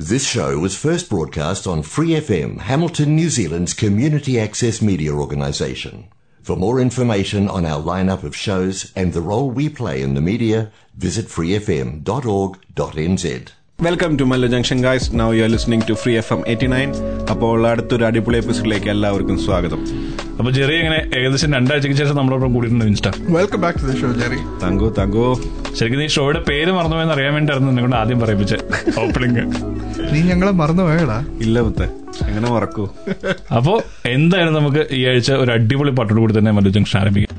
This show was first broadcast on Free FM, Hamilton, New Zealand's community access media organisation. For more information on our lineup of shows and the role we play in the media, visit freefm.org.nz. Welcome to മല്ല junction guys now you are listening to free F M eighty nine അപ്പോൾ അടുത്തൊരു അടിപൊളി എപ്പിസോഡിലേക്ക് എല്ലാവർക്കും സ്വാഗതം അപ്പൊ Jerry ഇങ്ങനെ ഏകദേശം രണ്ടാഴ്ചക്ക് ശേഷം നമ്മളോടൊപ്പം കൂടിയിട്ടുണ്ട് insta. Welcome back to the show Jerry. Thank you thank you. ശരിക്കും നീ ഷോയുടെ പേര് മറന്നുപോയെന്ന് അറിയാൻ വേണ്ടിയായിരുന്നു എന്നെ കൊണ്ട് ആദ്യം പറയിപ്പിച്ചെ ഓപ്പണിംഗ് നീ ഞങ്ങളെ മറന്നു പോയടാ. ഇല്ല മുത്തേ എങ്ങനെ മറക്കൂ? അപ്പോ എന്തായാലും നമുക്ക് ഈ ആഴ്ച ഒരു അടിപൊളി പാട്ടോട് കൂടി തന്നെ മല്ലു ജംഗ്ഷൻ ആരംഭിക്കാം.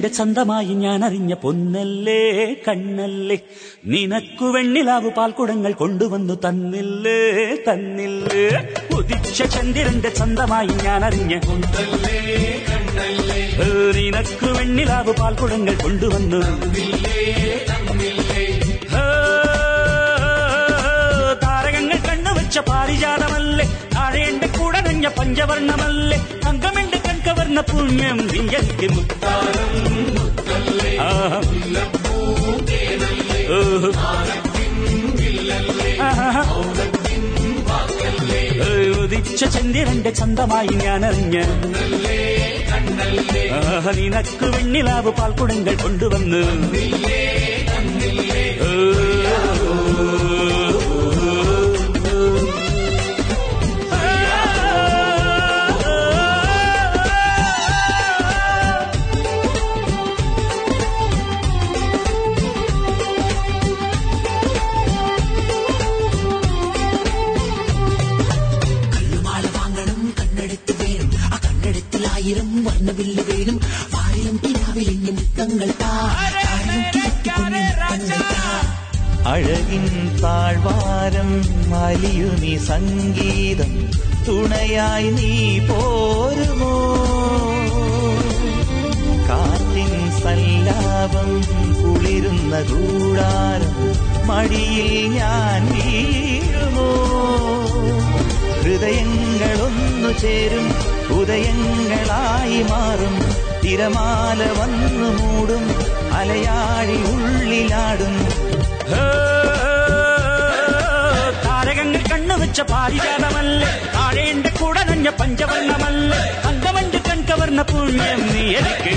ചന്ദ്രന്റെ ചന്തമായി ഞാൻ അറിഞ്ഞ പൊന്നല്ലേ കണ്ണല്ലേ? നിനക്കു വെണ്ണിലാവ് പാൽക്കുടങ്ങൾ കൊണ്ടുവന്നു തന്നില്ലേ തന്നില്ലേ? ഉദിച്ച ചന്ദ്രന്റെ ചന്തമായി ഞാൻ അറിഞ്ഞ പൊന്നല്ലേ കണ്ണല്ലേ? നിനക്കു വെണ്ണിലാവ് പാൽക്കുടങ്ങൾ കൊണ്ടുവന്നു താരകങ്ങൾ കണ്ണുവച്ച പാരിജാതമല്ലേ? താഴെ എന്റെ കൂടെ നഞ്ഞ പഞ്ചവർണമല്ലേ? അങ്കമെന്റെ കൺകവർണ പുണ്യം. ആഹാ. ഏയ് ഉദിച്ച ചന്ദ്രന്റെ ചന്തമായി ആഹാ, നിനക്ക് വെണ്ണിലാവ് പാൽക്കുടങ്ങൾ കൊണ്ടുവന്ന്. കല്ലുമാല അഴകിൻ താഴ്വാരം അലിയുനി സംഗീതം. തുണയായി നീ പോരുമോ? കാറ്റിൻ സല്ലാപം കുളിരുന്ന കൂടാരം മടിയിൽ ഞാൻ വീഴുമോ? ഹൃദയങ്ങളൊന്നു ചേരും ഉദയങ്ങളായി മാറും. തിരമാല വന്നു മൂടും അലയാഴി ഉള്ളിലാടും. താരകങ്ങൾ കണ്ണുവെച്ച പാരിജാതമല്ലേ? താഴെ എന്റെ കൂടെ നഞ്ഞ പഞ്ചവർണമല്ലേ? അങ്കമഞ്ച് കൺകവർണ പുണ്യം നീ എനിക്ക്.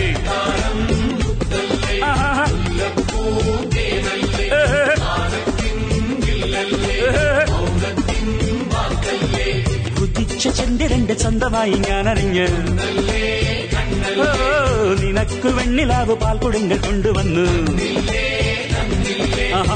കുതിച്ച ചന്ദ്രന്റെ സ്വന്തമായി ഞാൻ അറിഞ്ഞ് നിനക്ക് വെണ്ണിലാവ് പാൽ കൊടുങ്ങൾ കൊണ്ടുവന്നു. ആഹാ.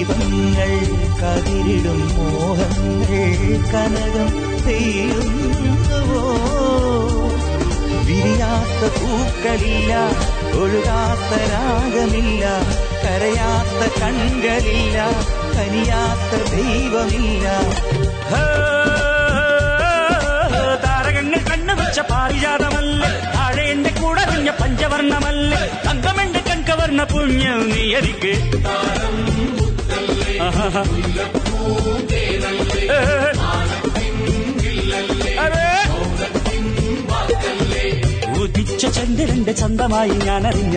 കാണാദീപങ്ങൾ കതിരിടും മോഹങ്ങൾ കനകം ചെയ്യുന്നുവോ വിരിയാത്ത പൂക്കളില്ല ഒഴുകാത്ത രാഗമില്ല കരയാത്ത കൺകളില്ല കനിയാത്ത ദൈവമില്ല. താരകങ്ങൾ കണ്ണു വെച്ച പാരിജാതമല്ല? താഴേന്റെ കൂടെ നഞ്ഞ പഞ്ചവർണമല്ലേ? തങ്കമെന്റെ കൺകവർണ പുണ്യം നീ. ഉദിച്ച ചന്ദ്രന്റെ ചന്തമായി ഞാൻ അറിഞ്ഞ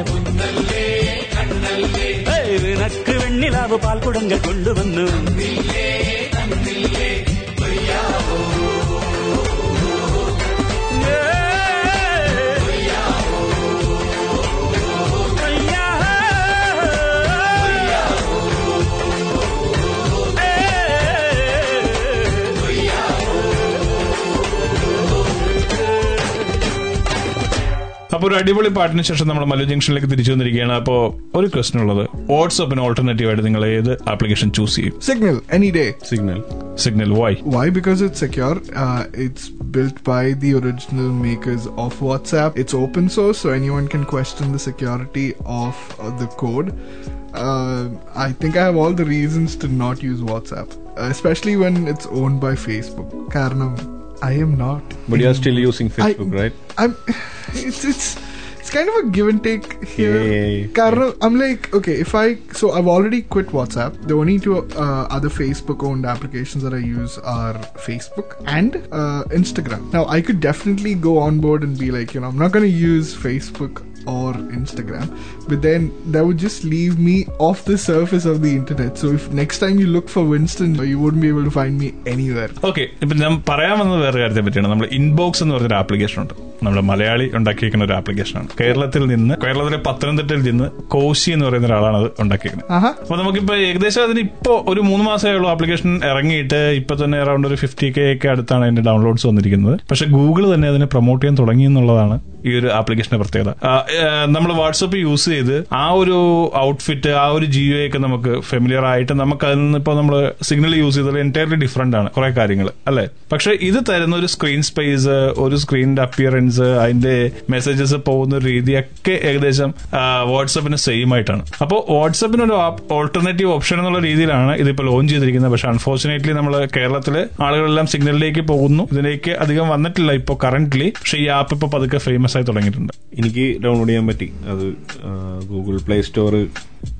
നിനക്ക് വെണ്ണിലാവ് പാൽക്കുടങ്ങൾ കൊണ്ടുവന്നു. അപ്പൊ ഒരു അടിപൊളി പാട്ടിന് ശേഷം നമ്മൾ മല്ലു ജംഗ്ഷനിലേക്ക് തിരിച്ചു വന്നിരിക്കുകയാണ്. അപ്പോ ഒരു ക്വസ്റ്റൻ ഉള്ളത് വാട്സ്ആപ്പിന് ഓൾട്ടർനേറ്റീവ് ആയിട്ട് നിങ്ങൾ ഏത് ആപ്ലിക്കേഷൻ ചൂസ് ചെയ്യും? Signal any day Signal Signal why why because it secure it's build by the original makers of WhatsApp it's open source so any one can question the security of the code I think I have all the reasons to not use WhatsApp especially when it's own by Facebook കാരണം I am not. But you are still using Facebook, I, right? I'm. It's it's it's kind of a give and take here. Yeah, yeah, yeah. I'm like, okay, if I so I've already quit WhatsApp. The only two uh, other Facebook-owned applications that I use are Facebook and uh, Instagram. Now I could definitely go on board and be like, you know, I'm not going to use Facebook or Instagram, but then that would just leave me off the surface of the internet. So if next time you look for Winston, you wouldn't be able to find me anywhere. Okay, ഇപ്പൊ ഞാൻ പറയാൻ വന്നത് വേറെ കാര്യത്തെ പറ്റിയാണ് നമ്മൾ inbox എന്ന് പറഞ്ഞൊരു ആപ്ലിക്കേഷൻ ഉണ്ട് നമ്മുടെ മലയാളി ഉണ്ടാക്കിയിരിക്കുന്ന ഒരു ആപ്ലിക്കേഷനാണ് കേരളത്തിൽ നിന്ന് കേരളത്തിലെ പത്തനംതിട്ടയിൽ നിന്ന് കോശി എന്ന് പറയുന്ന ഒരാളാണ് അത് ഉണ്ടാക്കിയിരിക്കുന്നത്. അപ്പൊ നമുക്കിപ്പോ ഏകദേശം അതിന് ഇപ്പോ ഒരു മൂന്ന് മാസമേ ഉള്ളൂ ആപ്ലിക്കേഷൻ ഇറങ്ങിയിട്ട് ഇപ്പൊ തന്നെ അറൌണ്ട് ഒരു ഫിഫ്റ്റി കെ ഒക്കെ അടുത്താണ് അതിന്റെ ഡൗൺലോഡ്സ് വന്നിരിക്കുന്നത് പക്ഷെ ഗൂഗിൾ തന്നെ അതിനെ പ്രൊമോട്ട് ചെയ്യാൻ തുടങ്ങി എന്നുള്ളതാണ് ഈ ഒരു ആപ്ലിക്കേഷന്റെ പ്രത്യേകത. നമ്മൾ വാട്സപ്പ് യൂസ് ചെയ്ത് ആ ഒരു ഔട്ട്ഫിറ്റ് ആ ഒരു ജിയോ ഒക്കെ നമുക്ക് ഫെമിലിയർ ആയിട്ട് നമുക്ക് അതിൽ നിന്ന് ഇപ്പോൾ നമ്മൾ സിഗ്നൽ യൂസ് ചെയ്തത് എന്റയർലി ഡിഫറെന്റ് ആണ് കുറെ കാര്യങ്ങൾ അല്ലെ? പക്ഷെ ഇത് തരുന്ന ഒരു സ്ക്രീൻ സ്പേസ് ഒരു സ്ക്രീനിന്റെ അപ്പിയറൻസ് അതിന്റെ മെസ്സേജസ് പോകുന്ന രീതിയൊക്കെ ഏകദേശം വാട്സപ്പിന് സെയിം ആയിട്ടാണ്. അപ്പോൾ വാട്സപ്പിന് ഒരു ഓൾട്ടർനേറ്റീവ് ഓപ്ഷൻ എന്നുള്ള രീതിയിലാണ് ഇതിപ്പോൾ ലോഞ്ച് ചെയ്തിരിക്കുന്നത്. പക്ഷെ അൺഫോർച്ചുനേറ്റ്ലി നമ്മൾ കേരളത്തിലെ ആളുകളെല്ലാം സിഗ്നലിലേക്ക് പോകുന്നു. ഇതിലേക്ക് അധികം വന്നിട്ടില്ല ഇപ്പോൾ കറന്റ്ലി പക്ഷേ ഈ ആപ്പ് ഇപ്പോൾ പതുക്കെ ഫേമസ് ആയി തുടങ്ങിയിട്ടുണ്ട്. എനിക്ക് ഡൗൺലോഡ് ചെയ്യാൻ പറ്റി. അത് ഗൂഗിൾ പ്ലേ സ്റ്റോർ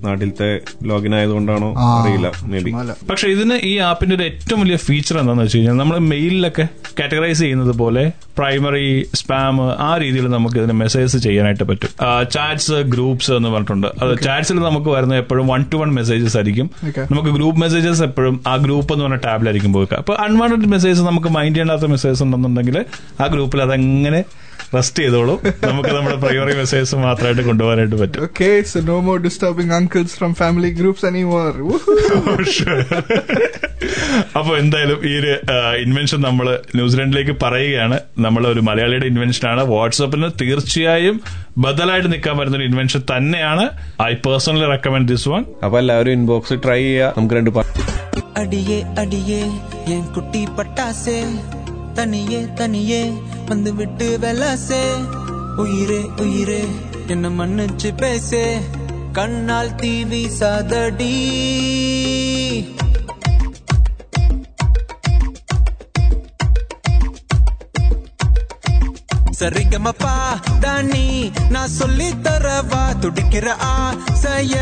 നാട്ടിലത്തെ ലോഗിൻ ആയതുകൊണ്ടാണോ അറിയില്ല. മേ ബി പക്ഷെ ഇതിന് ഈ ആപ്പിന്റെ ഒരു ഏറ്റവും വലിയ ഫീച്ചർ എന്താണെന്ന് വെച്ച് കഴിഞ്ഞാൽ നമ്മൾ മെയിലിലൊക്കെ കാറ്റഗറൈസ് ചെയ്യുന്നത് പോലെ പ്രൈമറി സ്പാം ആ രീതിയിൽ നമുക്ക് ഇതിന് മെസ്സേജ് ചെയ്യാനായിട്ട് പറ്റും. ചാറ്റ്സ് ഗ്രൂപ്പ്സ് എന്ന് പറഞ്ഞിട്ടുണ്ട്. അത് ചാറ്റ്സിൽ നമുക്ക് വരുന്ന എപ്പോഴും വൺ ടു വൺ മെസ്സേജസ് ആയിരിക്കും നമുക്ക് ഗ്രൂപ്പ് മെസ്സേജസ് എപ്പോഴും ആ ഗ്രൂപ്പ് എന്ന് പറഞ്ഞ ടാബിലായിരിക്കും പോവുക. അപ്പൊ അൺവാണ്ടഡ് മെസ്സേജസ് നമുക്ക് മൈൻഡ് ചെയ്യേണ്ടാത്ത മെസ്സേജസ് ഉണ്ടെന്നുണ്ടെങ്കിൽ ആ ഗ്രൂപ്പിൽ അതെങ്ങനെ റെസ്റ്റ് ചെയ്തോളൂ. നമുക്ക് നമ്മുടെ പ്രയോറി മെസ്സേജസ് മാത്രമായിട്ട് കൊണ്ടുപോകാനായിട്ട് പറ്റും. Okay so no more disturbing uncles from family groups any more അപ്പോൾ എന്തായാലും ഈ ഒരു ഇൻവെൻഷൻ നമ്മൾ ന്യൂസിലൻഡിലേക്ക് പറയുകയാണ്. നമ്മൾ ഒരു മലയാളിയുടെ ഇൻവെൻഷനാണ് വാട്സപ്പിന് തീർച്ചയായും ബദലായിട്ട് നിൽക്കാൻ പറ്റുന്ന ഒരു ഇൻവെൻഷൻ തന്നെയാണ്. I personally recommend this one അപ്പൊ എല്ലാവരും ഇൻബോക്സ് ട്രൈ ചെയ്യാം നമുക്ക് രണ്ട് അടിയേ അടിയേ കുട്ടി പട്ടാസേ. தனியே தனியே வந்து விட்டு வெலசே உயிரே உயிரே என்ன மன்னிச்சு பேசே. கண்ணால் தீவி சாதடி சரிகமப்பா தானி நான் சொல்லி தரவா துடிக்கிற ஆ ஆசைய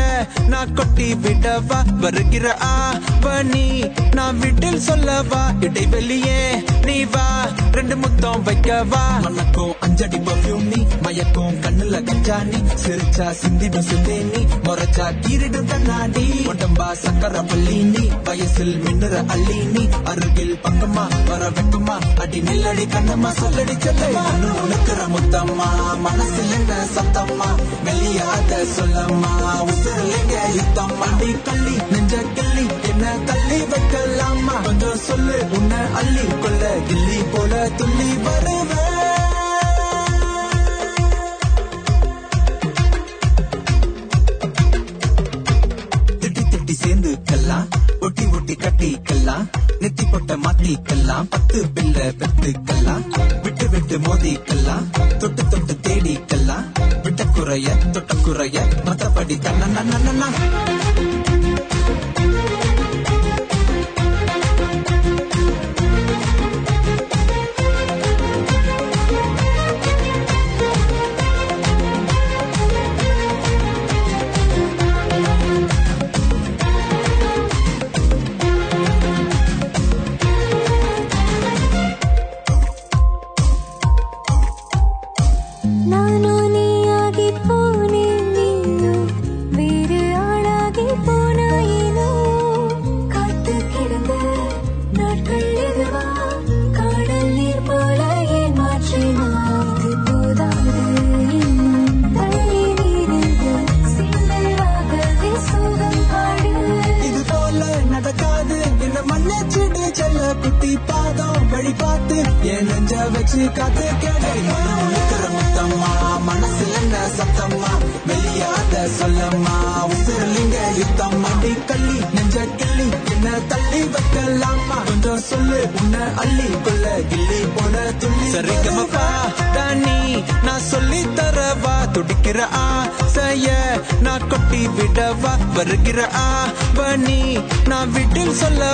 நான் கொட்டி விடவா? வருகிற ஆ ஆவணி நான் விட்டில் சொல்லவா? இடைவெளியே நீ வா ரெண்டு முத்தம் வைக்கவா? மனக்கும் அஞ்சடி பர்ஃபியூம் நீ மயக்கும் கண்ணுல கஞ்சாணி சிரிச்சா சிந்தி சிந்தே நீ முறைச்சா கீரிடும் கண்ணாடி. உடம்பா சக்கர பள்ளி நீ வயசில் மின்னுற அள்ளி நீ அருகில் பக்கமா வர வெக்கமா அடி நில்லடி கண்ணம்மா சொல்லடி செல்லமா உனக்குற முத்தம்மா மனசில் என்ன சத்தம்மா? வெளியாத சொல்லம்மா உசுரில் யுத்தம் அடி கள்ளி நெஞ்ச கிள்ளி என்ன தள்ளி வைக்கலாமா கொஞ்சம் சொல்லு உன்னை அள்ளி கொள்ள கில்லி போல துள்ளி வருவேன். திட்டி திட்டி சேர்ந்துக்கலாம் ஒட்டி ஒட்டி கட்டிக்கலாம் நெத்தி பொட்ட மாத்திக்கலாம் பத்து பிள்ளை பெத்துக்கலாம் விட்டு மோதிக்கலாம். தொட்டு தொட்டு தேடிக்கலாம். விட்ட குறைய தொட்ட குறைய. மத்தபடி தன்னா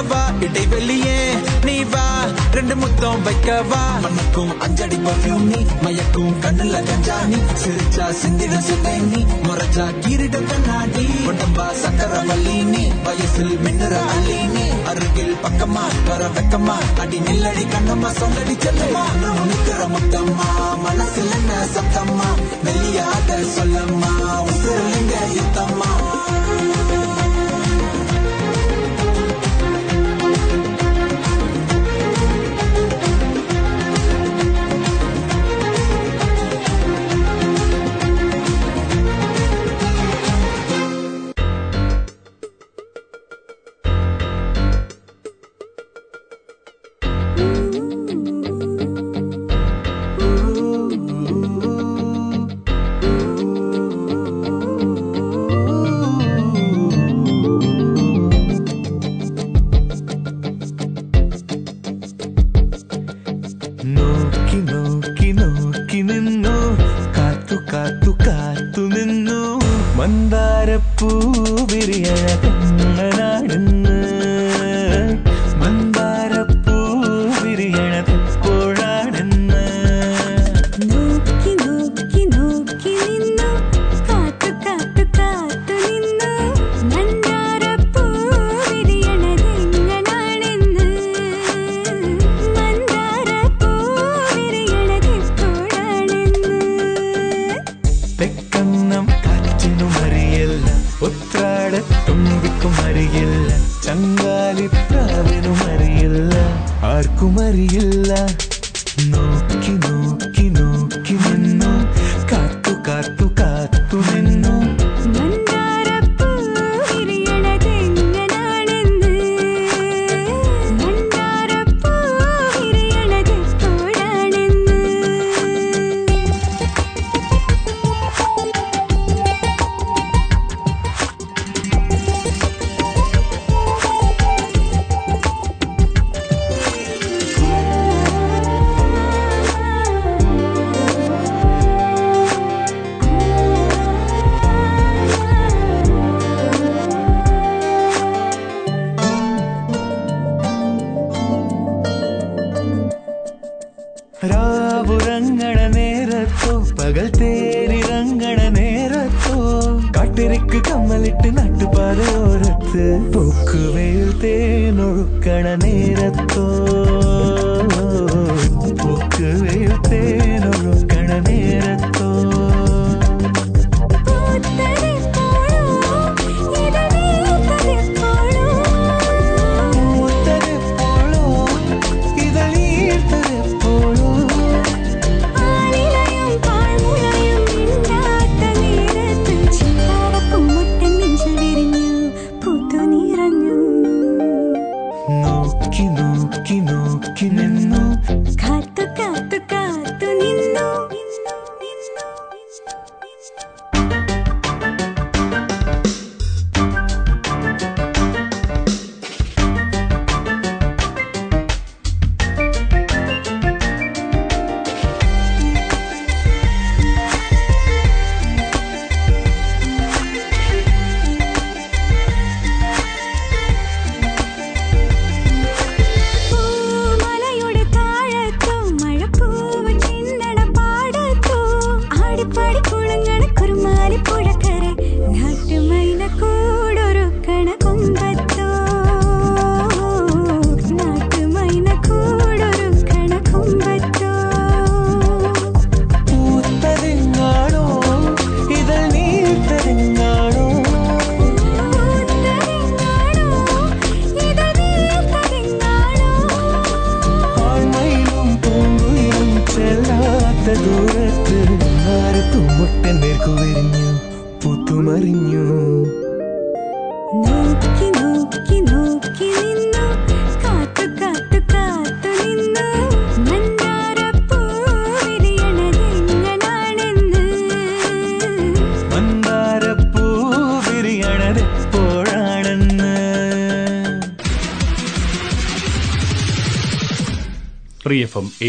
வா இடைவெளியே நீ வா. ரெண்டு முத்தம் வைக்கவா? மனக்கும் அஞ்சடி பர்ஃபியூம் நீ மயக்கும் கண்ணுல கஞ்சா நீ. சிரிச்சா சிந்திட சிந்தை நீ முறைச்சா கீரிட கண்ணாடி உடம்பா சக்கர வள்ளி நீ வயசில் மின்னுற அள்ளி நீ. அருகில் பக்கமா வர வெக்கமா. அடி நில்லடி கண்ணம்மா சொல்லடி செல்லமா நிக்கிற முத்தம்மா மனசுல என்ன சத்தம்மா? வெளியாக சொல்லம்மா உசுருங்க யுத்தம்மா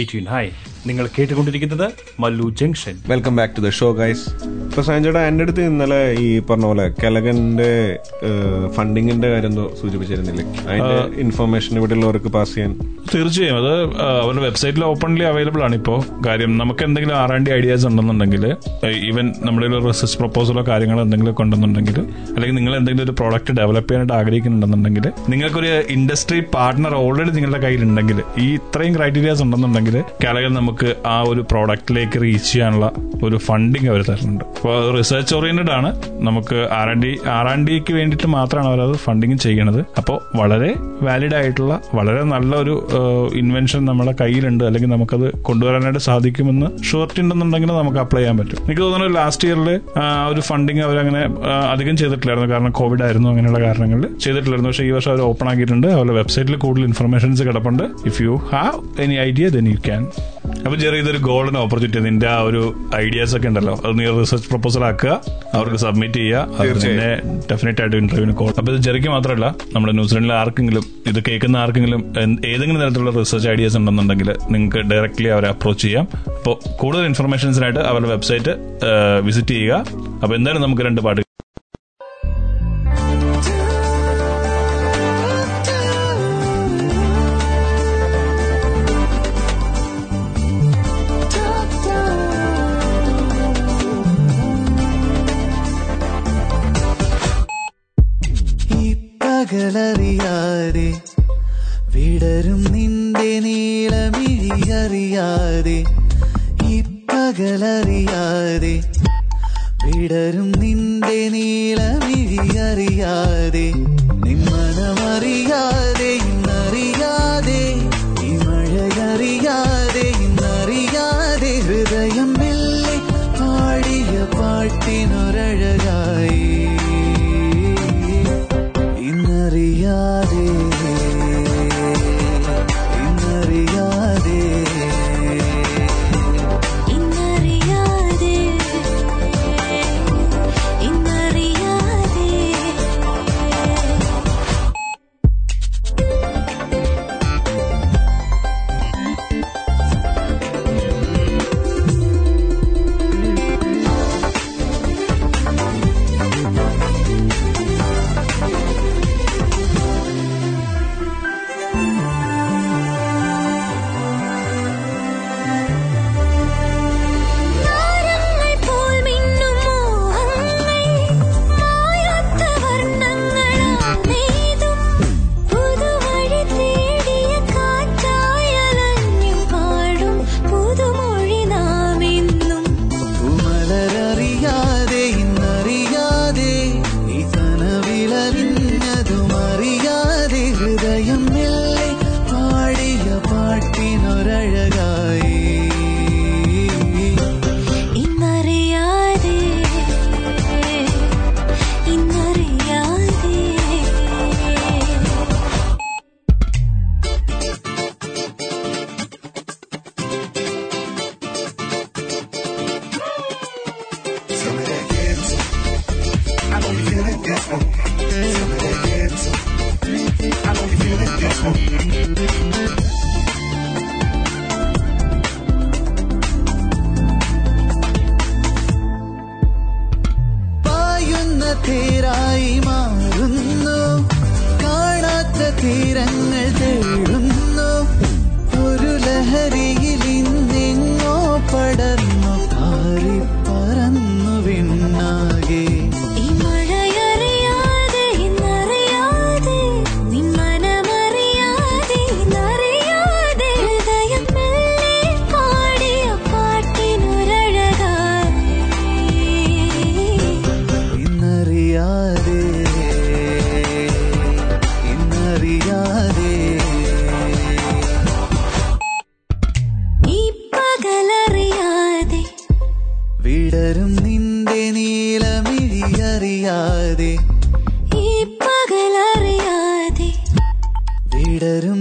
എഫ് എം നിങ്ങൾ കേട്ടുകൊണ്ടിരിക്കുന്നത് Mallu junction. Welcome back to the show guys ഇപ്പൊ സാഞ്ചേട്ടാ എന്റെ അടുത്ത് ഇന്നലെ ഈ പറഞ്ഞ പോലെ കലകന്റെ ഫണ്ടിങ്ങിന്റെ കാര്യം എന്തോ സൂചിപ്പിച്ചിരുന്നില്ലേ? അതിന്റെ ഇൻഫർമേഷൻ ഇവിടെ ഉള്ളവർക്ക് പാസ് ചെയ്യാൻ. തീർച്ചയായും. അത് അവരുടെ വെബ്സൈറ്റിൽ ഓപ്പൺലി അവൈലബിൾ ആണ് ഇപ്പോൾ കാര്യം നമുക്ക് എന്തെങ്കിലും ആർ ആൻഡ് ഐഡിയാസ് ഉണ്ടെന്നുണ്ടെങ്കിൽ ഈവൻ നമ്മുടെ ഒരു റിസർച്ച് പ്രപ്പോസലോ കാര്യങ്ങളോ എന്തെങ്കിലും ഉണ്ടെന്നുണ്ടെങ്കിൽ അല്ലെങ്കിൽ നിങ്ങൾ എന്തെങ്കിലും ഒരു പ്രോഡക്റ്റ് ഡെവലപ്പ് ചെയ്യാനായിട്ട് ആഗ്രഹിക്കുന്നുണ്ടെന്നുണ്ടെങ്കിൽ നിങ്ങൾക്കൊരു ഇൻഡസ്ട്രി പാർട്ട്ണർ ഓൾറെഡി നിങ്ങളുടെ കയ്യിലുണ്ടെങ്കിൽ ഈ ഇത്രയും ക്രൈറ്റീരിയാസ് ഉണ്ടെന്നുണ്ടെങ്കിൽ കാലകൾ നമുക്ക് ആ ഒരു പ്രോഡക്റ്റിലേക്ക് റീച്ച് ചെയ്യാനുള്ള ഒരു ഫണ്ടിങ് അവർ തരുന്നുണ്ട്. അപ്പോൾ റിസർച്ച് ഓറിയന്റഡ് ആണ്. നമുക്ക് R and D R and ഡിക്ക് വേണ്ടിയിട്ട് മാത്രമാണ് അവരത് ഫണ്ടിങ് ചെയ്യണത് അപ്പോൾ വളരെ വാലിഡ് ആയിട്ടുള്ള വളരെ നല്ലൊരു ഇൻവെൻഷൻ നമ്മുടെ കയ്യിലുണ്ട് അല്ലെങ്കിൽ നമുക്കത് കൊണ്ടുവരാനായിട്ട് സാധിക്കുമെന്ന് ഷുവർട്ടി ഉണ്ടെന്നുണ്ടെങ്കിൽ നമുക്ക് അപ്ലൈ ചെയ്യാൻ പറ്റും. എനിക്ക് തോന്നുന്നു ലാസ്റ്റ് ഇയറിൽ ഒരു ഫണ്ടിങ് അവരങ്ങനെ അധികം ചെയ്തിട്ടില്ലായിരുന്നു. കാരണം കോവിഡ് ആയിരുന്നു അങ്ങനെയുള്ള കാരണങ്ങളിൽ ചെയ്തിട്ടില്ലായിരുന്നു. പക്ഷേ ഈ വർഷം അവർ ഓപ്പൺ ആക്കിയിട്ടുണ്ട്. അവരുടെ വെബ്സൈറ്റിൽ കൂടുതൽ ഇൻഫർമേഷൻസ് കിടപ്പുണ്ട്. If you have any idea then you can അപ്പൊ ചെറിയ ഇതൊരു ഗോൾഡൻ ഓപ്പർച്യൂണിറ്റി നിന്റെ ആ ഒരു ഐഡിയാസ് ഒക്കെ ഉണ്ടല്ലോ. അത് നീ റിസർച്ച് പ്രപ്പോസൽ ആക്കുക. അവർക്ക് സബ്മിറ്റ് ചെയ്യുക. നിന്നെ ഡെഫിനറ്റ് ആയിട്ട് ഇന്റർവ്യൂവിന് കോൾ അപ്പൊ ഇത് ജെറിക്ക് മാത്രമല്ല നമ്മുടെ ന്യൂസിലൻഡിലെ ആർക്കെങ്കിലും ഇത് കേൾക്കുന്ന ആർക്കെങ്കിലും ഏതെങ്കിലും തരത്തിലുള്ള റിസർച്ച് ഐഡിയാസ് ഉണ്ടെന്നുണ്ടെങ്കിൽ നിങ്ങൾക്ക് ഡയറക്ട്ലി അവരെ അപ്രോച്ച് ചെയ്യാം. അപ്പോൾ കൂടുതൽ ഇൻഫർമേഷൻസിനായിട്ട് അവരുടെ വെബ്സൈറ്റ് വിസിറ്റ് ചെയ്യുക. അപ്പൊ എന്തായാലും നമുക്ക് രണ്ട് പാട്ട് വിടരും നിന്റെ നീളമിഴിയറിയാതെ ഈ പകലറിയാതെ. വിടരും നിന്റെ നീളമിഴിയറിയാതെ നിന്മനമറിയാതെ വിടരും നിന്റെ നീലമിഴിയറിയാതെ ഈ പകലറിയാതെ വിടരും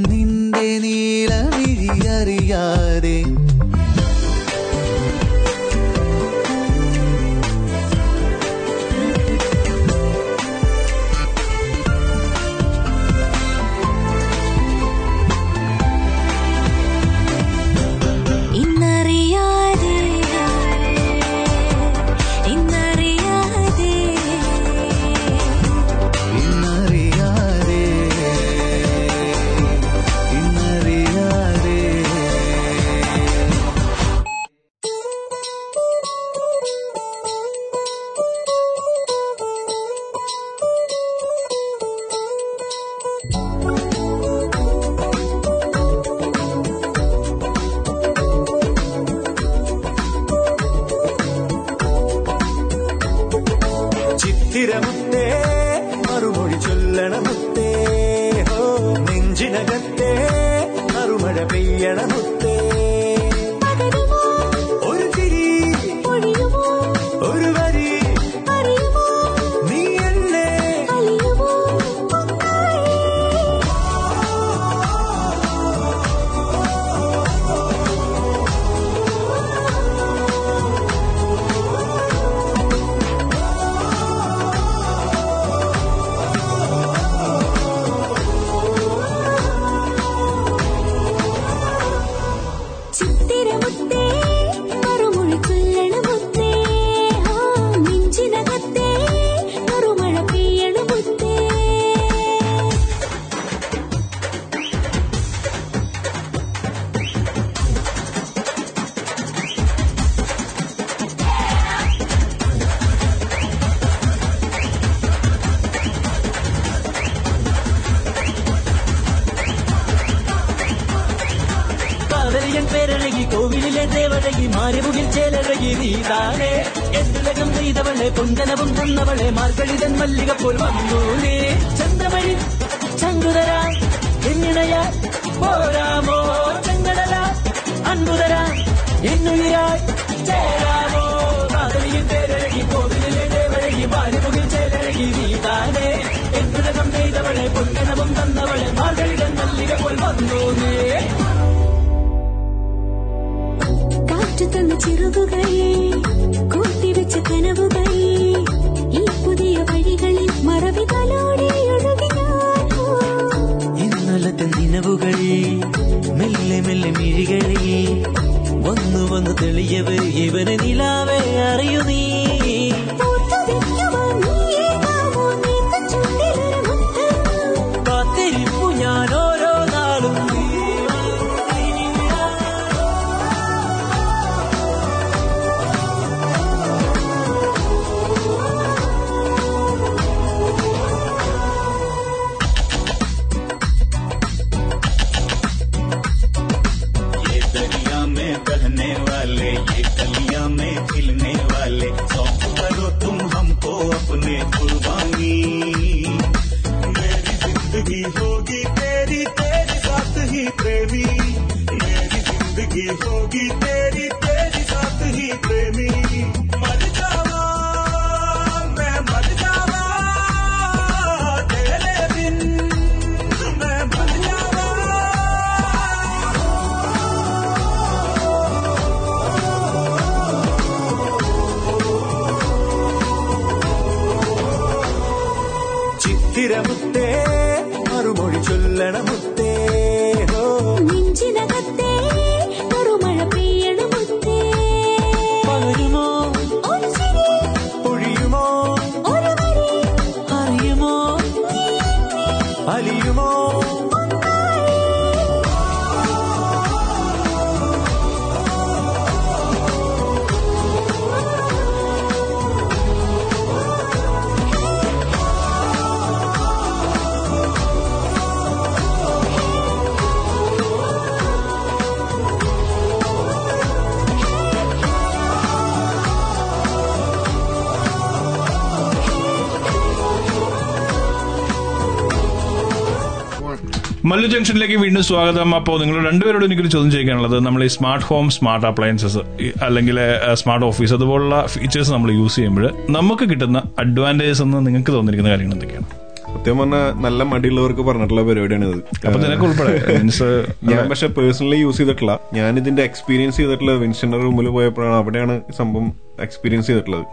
ജംഗ്ഷനിലേക്ക് വീണ്ടും സ്വാഗതം. അപ്പോൾ നിങ്ങൾ രണ്ടുപേരോട് എനിക്കൊരു ചോദ്യം ചോദിക്കാനുള്ളത്. നമ്മൾ ഈ സ്മാർട്ട് ഹോം സ്മാർട്ട് അപ്ലയൻസസ് അല്ലെങ്കിൽ സ്മാർട്ട് ഓഫീസ് അതുപോലുള്ള ഫീച്ചേഴ്സ് നമ്മൾ യൂസ് ചെയ്യുമ്പോൾ നമുക്ക് കിട്ടുന്ന അഡ്വാന്റേജസ് എന്ന് നിങ്ങൾക്ക് തോന്നിയിരിക്കുന്ന കാര്യങ്ങൾ എന്തൊക്കെയാണ്? സത്യം പറഞ്ഞാൽ നല്ല മടിയുള്ളവർക്ക് പറഞ്ഞിട്ടുള്ള പരിപാടിയാണ് ഇത്. അപ്പൊ നിനക്ക് ഉൾപ്പെടെ മീൻസ് ഞാൻ പക്ഷെ പേഴ്സണലി യൂസ് ചെയ്തിട്ടുള്ള ഞാൻ ഇതിന്റെ എക്സ്പീരിയൻസ് ചെയ്തിട്ടുള്ള വിൻസ്റ്റന്റെ റൂമിൽ പോയപ്പോഴാണ്. അവിടെയാണ് സംഭവം എക്സ്പീരിയൻസ് ചെയ്തിട്ടുള്ളത്.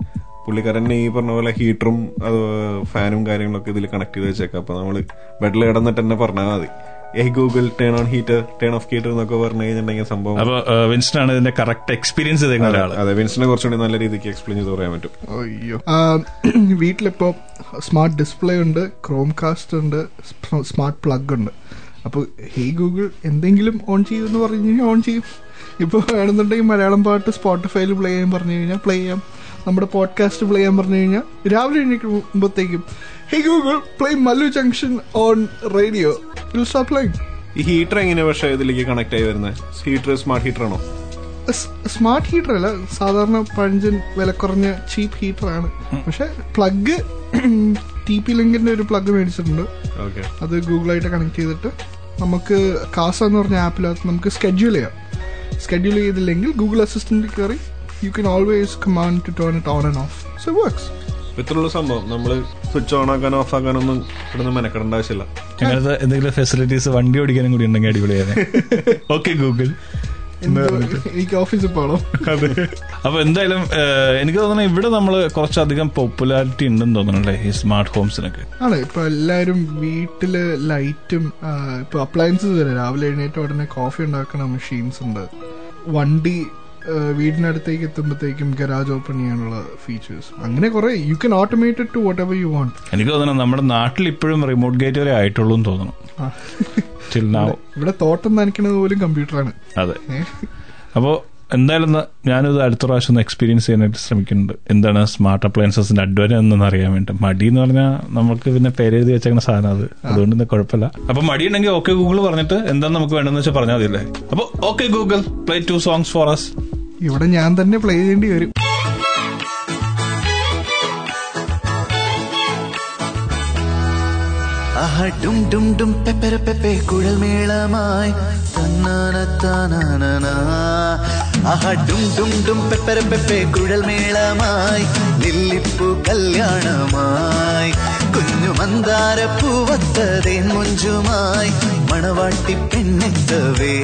പുള്ളിക്കാരൻ ഈ പറഞ്ഞ പോലെ ഹീറ്ററും അത് ഫാനും കാര്യങ്ങളൊക്കെ ഇതിൽ കണക്ട് ചെയ്ത് വെച്ചേക്കാം. അപ്പൊ നമ്മൾ ബെഡിൽ കിടന്നിട്ട് തന്നെ പറഞ്ഞാൽ മതി. Google turn on heater turn off heater എന്നൊക്കെ പറഞ്ഞു കഴിഞ്ഞിട്ടുണ്ടെങ്കിൽ സംഭവം അപ്പൊ വിൻസ്റ്റൺ ആണ് ഇതിന്റെ കറക്റ്റ് എക്സ്പീരിയൻസ് ചെയ്തേക്കുന്ന ഒരാൾ അതെ വിൻസിനെ കുറച്ചുകൂടി നല്ല രീതിക്ക് എക്സ്പ്ലെയിൻ ചെയ്ത് പറയാൻ പറ്റും. അയ്യോ. വീട്ടിലിപ്പോ സ്മാർട്ട് ഡിസ്പ്ലേ ഉണ്ട് ക്രോം കാസ്റ്റ് ഉണ്ട് സ്മാർട്ട് പ്ലഗ് ഉണ്ട്. അപ്പോൾ ഹേ ഗൂഗിൾ എന്തെങ്കിലും ഓൺ ചെയ്യുമെന്ന് പറഞ്ഞു കഴിഞ്ഞാൽ ഓൺ ചെയ്യും. ഇപ്പോൾ വേണമെന്നുണ്ടെങ്കിൽ മലയാളം പാട്ട് സ്പോട്ടിഫൈയിൽ പ്ലേ ചെയ്യാൻ പറഞ്ഞു കഴിഞ്ഞാൽ പ്ലേ ചെയ്യാം. നമ്മുടെ പോഡ്കാസ്റ്റ് പ്ലേ ചെയ്യാൻ പറഞ്ഞു കഴിഞ്ഞാൽ രാവിലെ എണീക്കുമ്പോഴത്തേക്കും hey Google play Mallu junction on radio start playing ഈ ഹീറ്റർ എങ്ങനെയാ പക്ഷേ ഇതിലേക്ക് കണക്ട് ആയി വരുന്നത് ഹീറ്റർ സ്മാർട്ട് ഹീറ്റർ ആണോ? സ്മാർട്ട് ഹീറ്റർ അല്ല സാധാരണ പഴഞ്ചൻ വില കുറഞ്ഞ ചീപ്പ് ഹീറ്റർ ആണ്. പക്ഷെ പ്ലഗ് ടി പി ലിങ്കിന്റെ ഒരു പ്ലഗ് മേടിച്ചിട്ടുണ്ട്. അത് ഗൂഗിളായിട്ട് കണക്ട് ചെയ്തിട്ട് നമുക്ക് കാസ എന്ന് പറഞ്ഞ ആപ്പിലകത്ത് നമുക്ക് സ്കെഡ്യൂൾ ചെയ്യാം. സ്കെഡ്യൂൾ ചെയ്തില്ലെങ്കിൽ ഗൂഗിൾ അസിസ്റ്റന്റിൽ കയറി you can always command to turn it on and off so works ഇത്രയുള്ള സംഭവം. നമ്മൾ സ്വിച്ച് ഓൺ ആക്കാനോ ഓഫ് ആക്കാനോ ഒന്നും ഇവിടുന്ന് മെനക്കെടേണ്ട ആവശ്യമില്ല. അങ്ങനത്തെ എന്തെങ്കിലും ഫെസിലിറ്റീസ് വണ്ടി ഓടിക്കാനും കൂടി ഉണ്ടെങ്കിൽ അടിപൊളിയായിരുന്നു. ഓക്കെ ഗൂഗിൾ എനിക്ക് ഓഫീസിൽ പോകണം അതെ. അപ്പൊ എന്തായാലും എനിക്ക് തോന്നുന്നു ഇവിടെ നമ്മൾ കുറച്ചധികം പോപ്പുലാരിറ്റി ഉണ്ടെന്ന് തോന്നുന്നു ഈ സ്മാർട്ട് ഹോംസിനൊക്കെ ആണ്? ഇപ്പൊ എല്ലാവരും വീട്ടിൽ ലൈറ്റും ഇപ്പൊ അപ്ലയൻസസ് വരെ രാവിലെ എഴുന്നേറ്റ ഉടനെ കോഫി ഉണ്ടാക്കുന്ന മെഷീൻസ് ഉണ്ട്. വണ്ടി വീടിനടുത്തേക്ക് എത്തുമ്പോഴത്തേക്കും ഗരാജ് ഓപ്പൺ ചെയ്യാനുള്ള ഫീച്ചേഴ്സ് അങ്ങനെ കുറെ. You can automated to whatever you want എനിക്ക് തോന്നുന്നു നമ്മുടെ നാട്ടിൽ ഇപ്പോഴും റിമോട്ട് ഗേറ്റ് വരെ ആയിട്ടുള്ളൂ എന്ന് തോന്നുന്നു ഇവിടെ തോട്ടം നനയ്ക്കുന്നത് പോലും കമ്പ്യൂട്ടറാണ് അതെ. അപ്പോൾ എന്തായാലും ഞാനിത് അടുത്ത പ്രാവശ്യം ഒന്ന് എക്സ്പീരിയൻസ് ചെയ്യാനായിട്ട് ശ്രമിക്കുന്നുണ്ട്. എന്താണ് സ്മാർട്ട് അപ്ലയൻസസിന്റെ അഡ്വാൻസ് എന്നൊന്ന് അറിയാൻ വേണ്ടി. മടി എന്ന് പറഞ്ഞാൽ നമുക്ക് പിന്നെ പേരെഴുതി വെച്ചേക്കുന്ന സാധനം അത്. അതുകൊണ്ട് ഇന്ന് കുഴപ്പമില്ല. അപ്പൊ മടി ഉണ്ടെങ്കിൽ ഓക്കെ ഗൂഗിൾ പറഞ്ഞിട്ട് എന്താ നമുക്ക് വേണ്ടെന്ന് വെച്ചാൽ പറഞ്ഞാൽ മതിയല്ലേ? അപ്പൊ okay Google play two songs for us ഇവിടെ ഞാൻ തന്നെ പ്ലേ ചെയ്യേണ്ടി വരും. ആഹാ ഡും ഡും ഡും പെപ്പര പെപ്പെ കുഴൽ മേളമായി തന്നാന താനാന ആഹാ ഡും ഡും പെപ്പര പെപ്പെ കുഴൽ മേളമായി ലില്ലിപ്പൂ കല്യാണമായി. കുഞ്ഞു മന്ദാര പൂവത്തതേ മുഞ്ചുമായി മണവാട്ടി പെണ്ണെത്തവേ.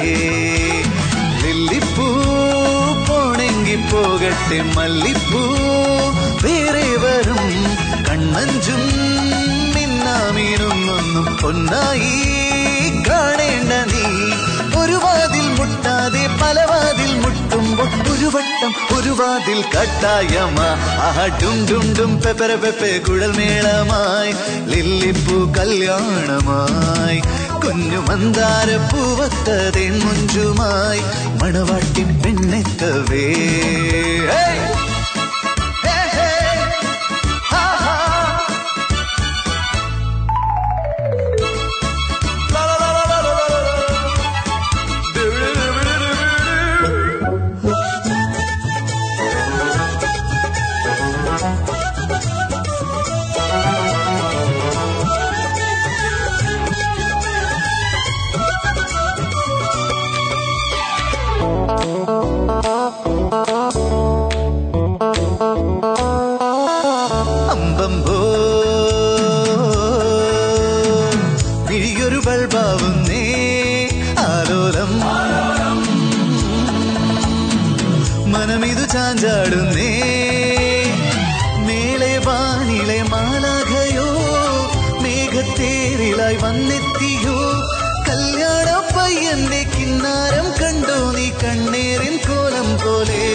ലില്ലിപ്പൂ പോണെങ്കി പോകട്ടെ മല്ലിപ്പൂ വേറെ വരും. കണ്ണഞ്ചും മിന്നാമീനൊന്നൊന്നും പൊന്നായി കാണേണ്ട നീ. ഒരു വാതിൽ മുട്ടാതെ പല വാതിൽ മുട്ടുമ്പോൾ ഒരു വട്ടം ഒരു വാതിൽ കട്ടായമാ. പെപ്പര പെപ്പെ മേളമായി. ലില്ലിപ്പൂ കല്യാണമായി. കുഞ്ഞു മന്ദാര പൂവത്തതേ മുഞ്ചുമായി മണവാട്ടി പെണ്ണെത്തവേ മേഘത്തേരിലായി വന്നെത്തിയോ. കല്യാണ പയ്യന്റെ കിന്നാരം കണ്ടോ. നീ കണ്ണേറിൻ കോലം പോലെ.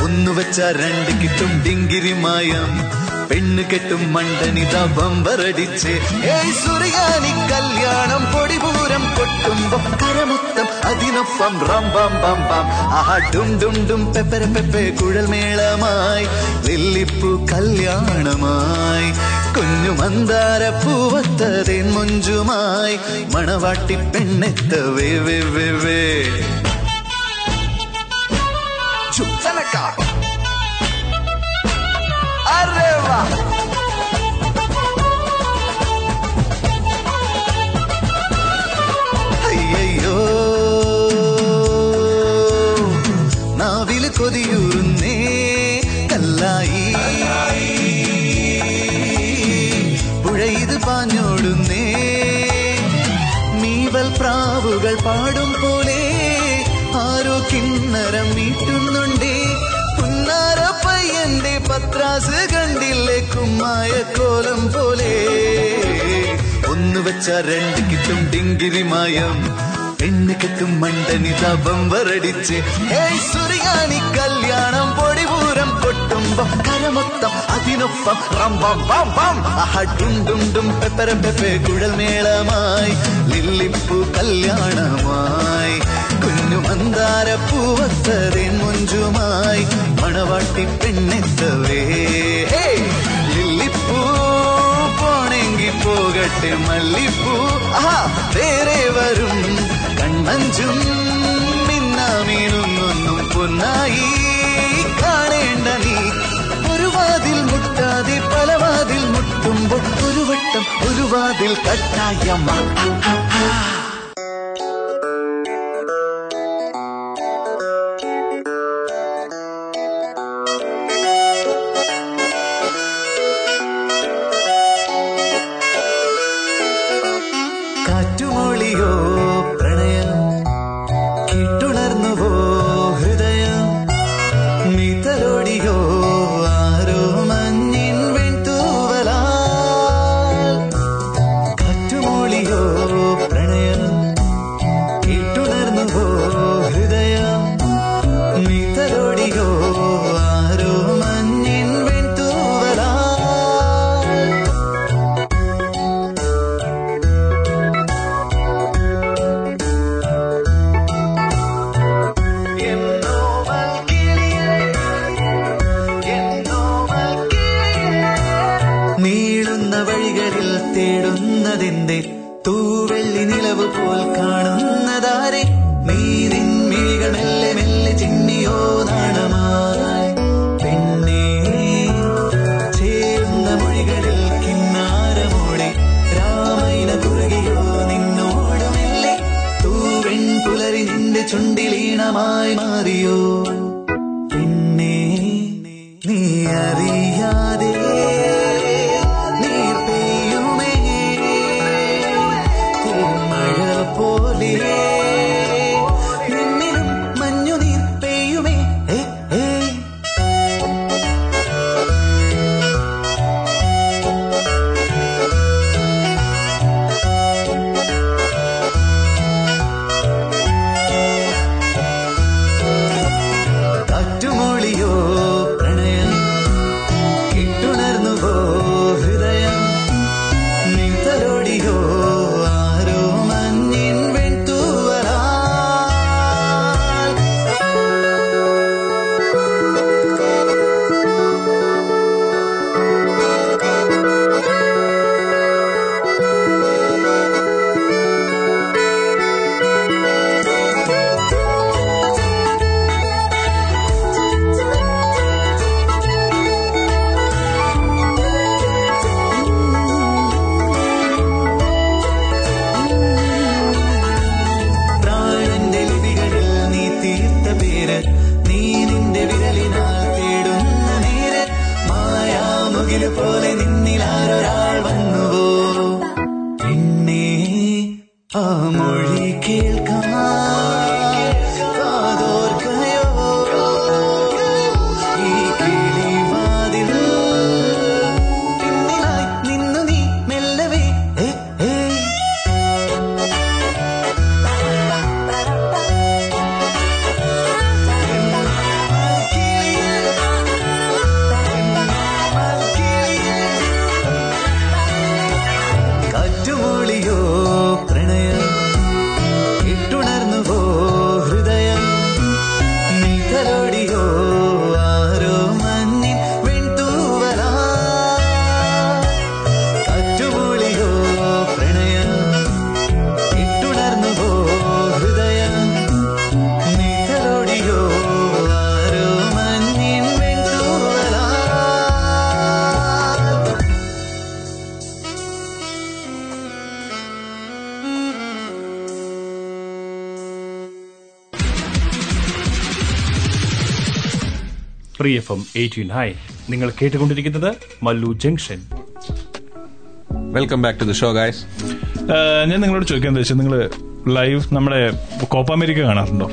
ഒന്നു വെച്ച രണ്ട് കിട്ടും ഡിങ്കിരിമായം പെണ്ണ് കെട്ടും മണ്ടനിത ബമ്പറടിച്ച് ഏയ് സുറിയാനി കല്യാണം പൊടിപൂരം കൊട്ടുമ്പോ കരമൊത്തം അതിനൊപ്പം റം ബം ബം ആഹാ ഡും ഡും പെപ്പര പെപ്പെ കുഴൽമേളമായി. മേളമായി ലില്ലിപ്പൂ കല്യാണമായി. കുഞ്ഞു മന്ദാര പൂവത്തതേൻ മുഞ്ചുമായി മണവാട്ടി പെണ്ണെത്തവേ വേ വേ വേ അരേ വാ. അയ്യോ നാവിൽ കൊതിയൂറുന്നേ പാടും പോലെ ആരോ കിണ്ണരം മീട്ടുന്നുണ്ടേ പുന്നാര പയ്യന്റെ പത്രാസ് കണ്ടില്ലേ കുമ്മായ കോലം പോലെ. ഒന്ന് വെച്ച രണ്ട് കിട്ടും ഡിങ്കിരിമായം പെണ്ണ് കെട്ടും മണ്ടനി തപം വരടിച്ച് സുറിയാണി കല്യാണം പൊടിപൂരം കൊട്ടുമ്പോ കരമൊത്തം അതിനൊപ്പം. റംബം ബം ബം ഡും ഡും ഡും പെപ്പര പെപ്പെ കുഴൽമേളമായി ലില്ലിപ്പൂ കല്യാണമായി. കുഞ്ഞു മന്ദാര പൂവത്തതേ മുഞ്ചുമായി. മണവാട്ടി പെണ്ണെത്തവേ! ലില്ലിപ്പൂ പോണെങ്കി പോകട്ടെ മല്ലിപ്പൂ. ആ വേറെ വരും കണ്ണഞ്ചും. വട്ടം ഒരു free F M eighteen hi നിങ്ങൾ കേട്ടുകൊണ്ടിരിക്കുന്നത് Mallu junction. Welcome back to the show guys ഞാൻ നിങ്ങളോട് ചോദിക്കാൻ ഉദ്ദേശിച്ചത് നിങ്ങൾ ലൈവ് നമ്മുടെ കോപ്പ അമേരിക്ക കാണാറുണ്ടോ?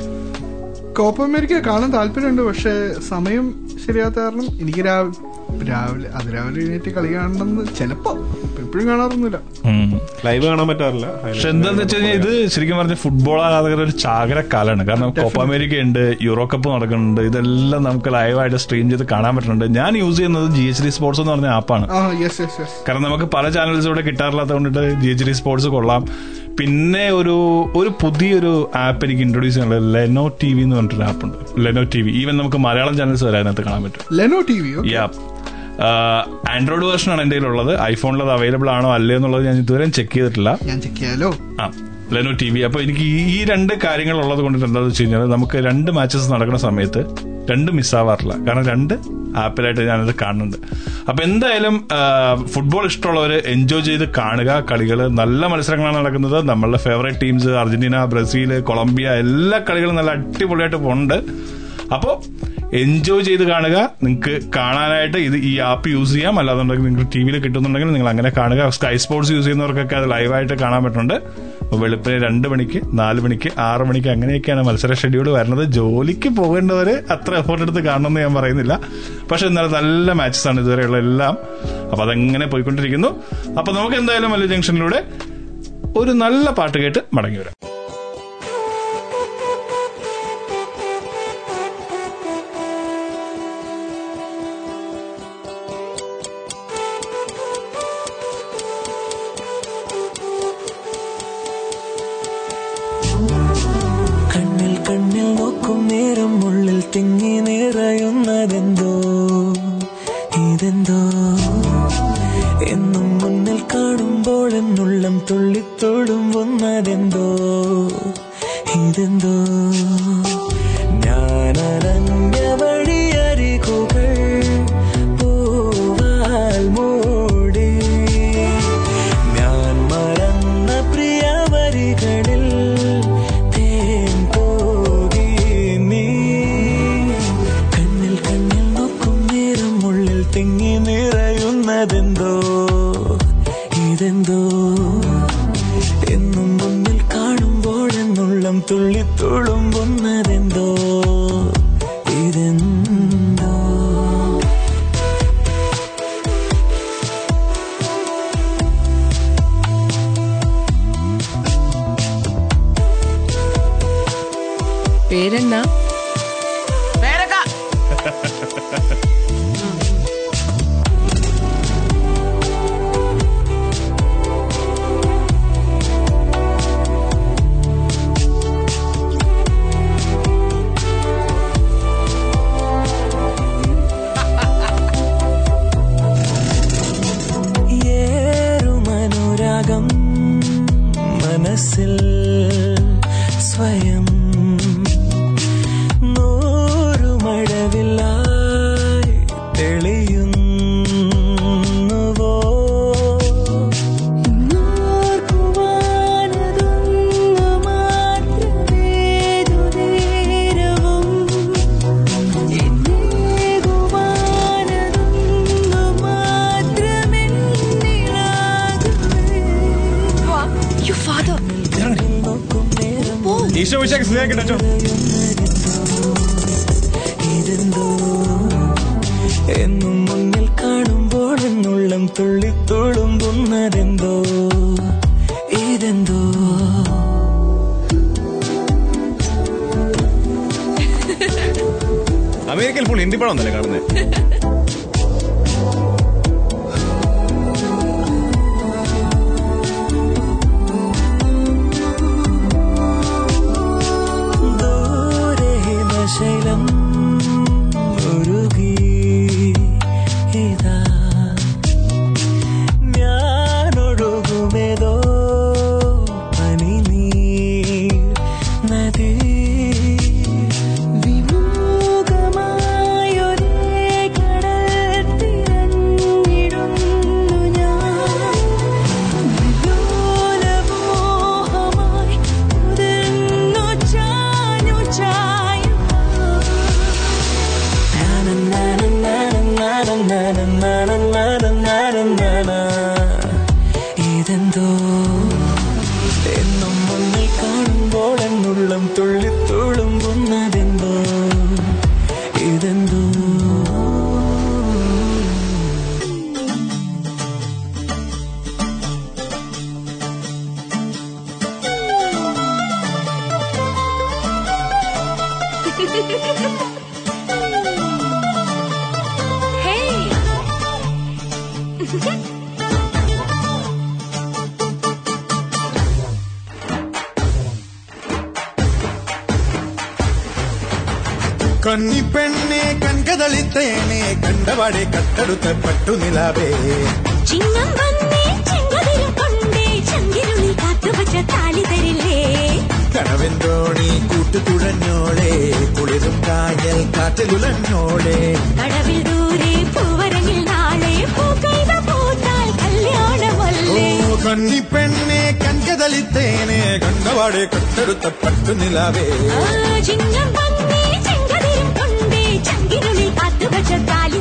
കോപ്പ അമേരിക്ക കാണാൻ താല്പര്യമുണ്ട് പക്ഷേ സമയം ശരിയാത്ത കാരണം എനിക്ക് രാവിലെ രാവിലെ അതിരാവിലെ എഴുന്നേറ്റ് കളി കാണണമെന്ന് ചിലപ്പോ എപ്പോഴും കാണാറൊന്നുമില്ല. ലൈവ് കാണാൻ പറ്റാറില്ല. പക്ഷെ എന്താന്ന് വെച്ച് കഴിഞ്ഞാൽ ഇത് ശരിക്കും പറഞ്ഞ ഫുട്ബോൾ ആരാധകരുടെ ഒരു ചാകര കാലാണ്. കാരണം കോപ്പ അമേരിക്ക ഉണ്ട് യൂറോ കപ്പ് നടക്കുന്നുണ്ട് ഇതെല്ലാം നമുക്ക് ലൈവായിട്ട് സ്ട്രീം ചെയ്ത് കാണാൻ പറ്റുന്നുണ്ട്. ഞാൻ യൂസ് ചെയ്യുന്നത് ജി എച്ച് ഡി സ്പോർട്സ് എന്ന് പറഞ്ഞ ആപ്പാണ് കാരണം നമുക്ക് പല ചാനൽസ് ഇവിടെ കിട്ടാറില്ലാത്ത കൊണ്ടിട്ട് ജി എച്ച് ഡി സ്പോർട്സ് കൊള്ളാം. പിന്നെ ഒരു ഒരു പുതിയൊരു ആപ്പ് എനിക്ക് ഇൻട്രൊഡ്യൂസ് ചെയ്യാനുള്ളത് ലെനോ ടി വി എന്ന് പറഞ്ഞിട്ടൊരു ആപ്പ് ഉണ്ട്. ലെനോ ടി വി ഈവൻ നമുക്ക് മലയാളം ചാനൽസ് വരെ അതിനകത്ത് കാണാൻ പറ്റും. ലെനോ ടി വി യാ ആൻഡ്രോയിഡ് വേർഷൻ ആണ് എന്റെ ഉള്ളത്. ഐഫോണിൽ അത് അവൈലബിൾ ആണോ അല്ലേ എന്നുള്ളത് ഞാൻ ഇതുവരെ ചെക്ക് ചെയ്തിട്ടില്ല. ഞാൻ ചെക്ക് ചെയ്യാലോ? ആ ലെനോ ടി വി അപ്പൊ എനിക്ക് ഈ- രണ്ട് കാര്യങ്ങൾ ഉള്ളത് കൊണ്ട് എന്താണെന്ന് വെച്ച് കഴിഞ്ഞാൽ നമുക്ക് രണ്ട് മാച്ചസ് നടക്കുന്ന സമയത്ത് രണ്ട് മിസ്സാവാറില്ല കാരണം രണ്ട് ആപ്പിലായിട്ട് ഞാനത് കാണുന്നുണ്ട്. അപ്പൊ എന്തായാലും ഫുട്ബോൾ ഇഷ്ടമുള്ളവർ എൻജോയ് ചെയ്ത് കാണുക. കളികൾ നല്ല മത്സരങ്ങളാണ് നടക്കുന്നത്. നമ്മളുടെ favourite teams Argentina Brazil Colombia എല്ലാ കളികളും നല്ല അടിപൊളിയായിട്ട് പോകുന്നുണ്ട് അപ്പോൾ എൻജോയ് ചെയ്ത് കാണുക. നിങ്ങൾക്ക് കാണാനായിട്ട് ഇത് ഈ ആപ്പ് യൂസ് ചെയ്യാം. അല്ലാതെ നിങ്ങൾക്ക് ടി വിയിൽ കിട്ടുന്നുണ്ടെങ്കിൽ നിങ്ങൾ അങ്ങനെ കാണുക. സ്കൈ സ്പോർട്സ് യൂസ് ചെയ്യുന്നവർക്കൊക്കെ അത് ലൈവായിട്ട് കാണാൻ പറ്റുന്നുണ്ട്. അപ്പോൾ വെളുപ്പിന് രണ്ട് മണിക്ക് നാല് മണിക്ക് ആറ് മണിക്ക് അങ്ങനെയൊക്കെയാണ് മത്സര ഷെഡ്യൂൾ വരുന്നത്. ജോലിക്ക് പോകേണ്ടവർ അത്ര എഫോർട്ട് എടുത്ത് കാണണമെന്ന് ഞാൻ പറയുന്നില്ല. പക്ഷെ എന്നാലും നല്ല മാച്ചസ് ആണ് ഇതുവരെയുള്ള എല്ലാം. അപ്പോൾ അതങ്ങനെ പോയിക്കൊണ്ടിരിക്കുന്നു. അപ്പോൾ നമുക്ക് എന്തായാലും മല്ലു ജംഗ്ഷനിലൂടെ ഒരു നല്ല പാട്ട് കേട്ട് മടങ്ങി വരാം. ഇതെന്തോ എന്നും ചങ്കിനുള്ളിൽ കാത്തുവച്ച താലി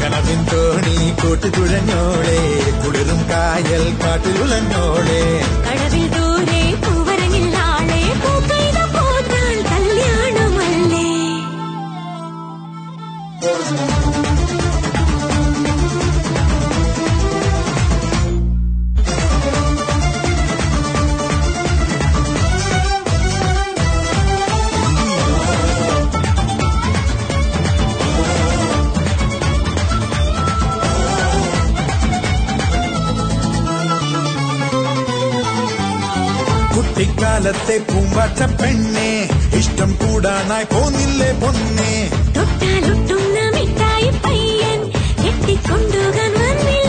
കനവിൻ തോണി കൂട്ടുതുഴഞ്ഞോളെ കുളിരും കായൽ കാറ്റിലുലഞ്ഞോളെ കടവിൽ കുട്ടിക്കാലത്തെ പൂമ്പാറ്റ പെണ്ണെ ഇഷ്ടം കൂടാനായി പോന്നില്ലേ പൊന്നെ. തൊട്ടാലൊട്ടുന്ന മിഠായി പയ്യൻ എത്തിക്കൊണ്ടുപോകാൻ വന്നില്ലേ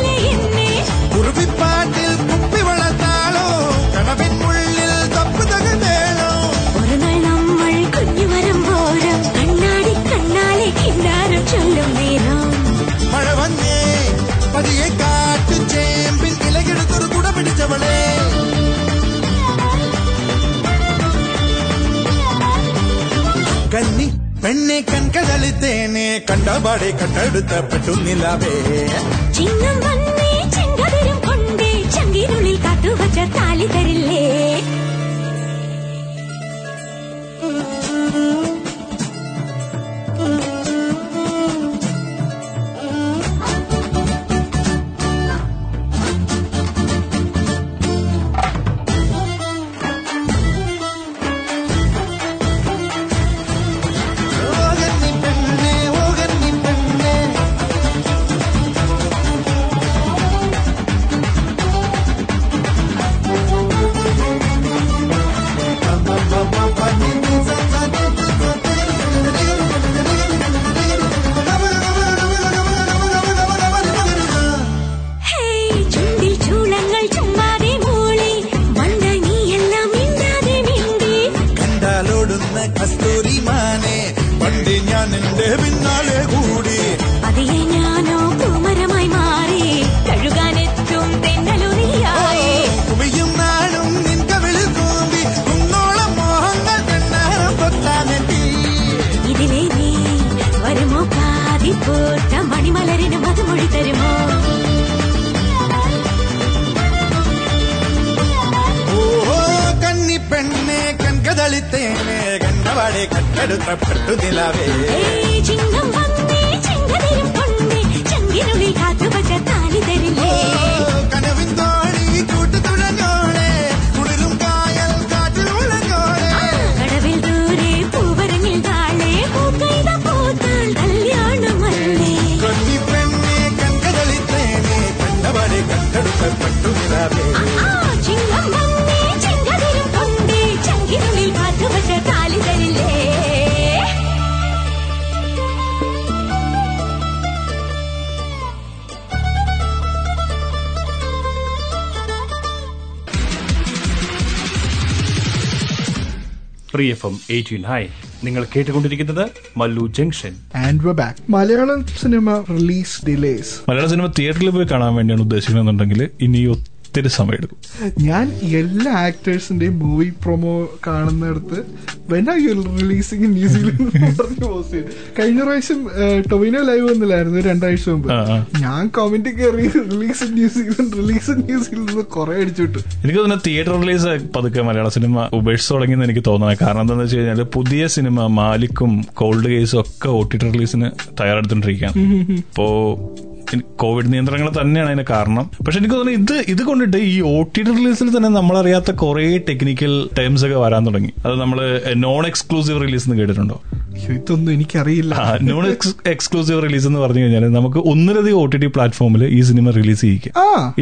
കൺകതളിത്തേനെ കണ്ടപാടെ കട്ടെടുത്ത പെട്ടുന്നില്ലാവേ ചിങ്ങം വന്നേ ചെങ്കതിരും കൊണ്ടേ ചങ്കിനുള്ളിൽ കാട്ടുവച്ച താലി തരില്ലേ? കണ്ടവാടെ കട്ടെടുത്ത പെട്ടുനിലാവേ ഏയ് ചിങ്ങം വന്നേ ചെങ്കതിരും കൊണ്ടേ ചങ്കിനുള്ളിൽ കാത്തുവച്ച താലി തരില്ലേ കനവിൻ തോണി കൂട്ടുതുഴഞ്ഞോളെ കുളിരും കായൽ കാറ്റിൽ ഉളഞ്ഞോളെ കടവിൽ ദൂരെ പൂവരങ്ങിൽ താഴെ പൂക്കൈത പൂത്താൽ കല്യാണമല്ലേ കന്നി പെണ്ണെ കൺകതളിത്തേനെ കണ്ടവാടെ കട്ടെടുത്ത പെട്ടുനിലാവേ ആ ചിങ്ങം free F M eighteen hi നിങ്ങൾ കേട്ടുകൊണ്ടിരിക്കുന്നത് Mallu junction. And back Malayalam cinema release delays Malayala cinema തിയേറ്ററിൽ പോയി കാണാൻ വേണ്ടിയാണ് ഉദ്ദേശിക്കുന്നതെന്നുണ്ടെങ്കിൽ ഇനി ഒത്തിരി സമയമെടുക്കും. ഞാൻ എല്ലാ ആക്ടേഴ്സിന്റെയും movie promo കാണുന്നിടത്ത് when are you releasing in New Zealand Zealand post ചെയ്തു കഴിഞ്ഞ പ്രാവശ്യം ടൊവിനോ ലൈവ് വന്നില്ലായിരുന്നു രണ്ടാഴ്ച മുമ്പ്. ഞാൻ കമന്റ് കയറി release in New Zealand release in New Zealand കുറെ അടിച്ചിട്ടു എനിക്ക് തോന്നുന്നു തിയേറ്റർ റിലീസ് പതുക്കെ മലയാള സിനിമ ഉപേക്ഷിച്ച് തുടങ്ങിയെന്ന് എനിക്ക് തോന്നുന്നത്. കാരണം എന്താണെന്ന് വെച്ച് കഴിഞ്ഞാൽ പുതിയ സിനിമ മാലിക്കും കോൾഡ് കേസും ഒക്കെ ഒ ടി ടി റിലീസിന് തയ്യാറെടുത്തോണ്ടിരിക്കുകയാണ്. ഇനി കോവിഡ് നിയന്ത്രണങ്ങൾ തന്നെയാണ് അതിന് കാരണം. പക്ഷെ എനിക്ക് തോന്നുന്നു ഇത് ഇത് കൊണ്ടിട്ട് ഈ ഒ ടി ടി റിലീസിൽ തന്നെ നമ്മളറിയാത്ത കുറെ ടെക്നിക്കൽ ടേംസ് ഒക്കെ വരാൻ തുടങ്ങി. അത് നമ്മൾ നോൺ എക്സ്ക്ലൂസീവ് റിലീസ് എന്ന് കേട്ടിട്ടുണ്ടോ? ഇതൊന്നും എനിക്കറിയില്ല. നോൺ എക്സ്ക്ലൂസീവ് റിലീസ് എന്ന് പറഞ്ഞു കഴിഞ്ഞാൽ നമുക്ക് ഒന്നിലധികം ഒ ടി ടി പ്ലാറ്റ്ഫോമിൽ ഈ സിനിമ റിലീസ് ചെയ്യിക്കാം.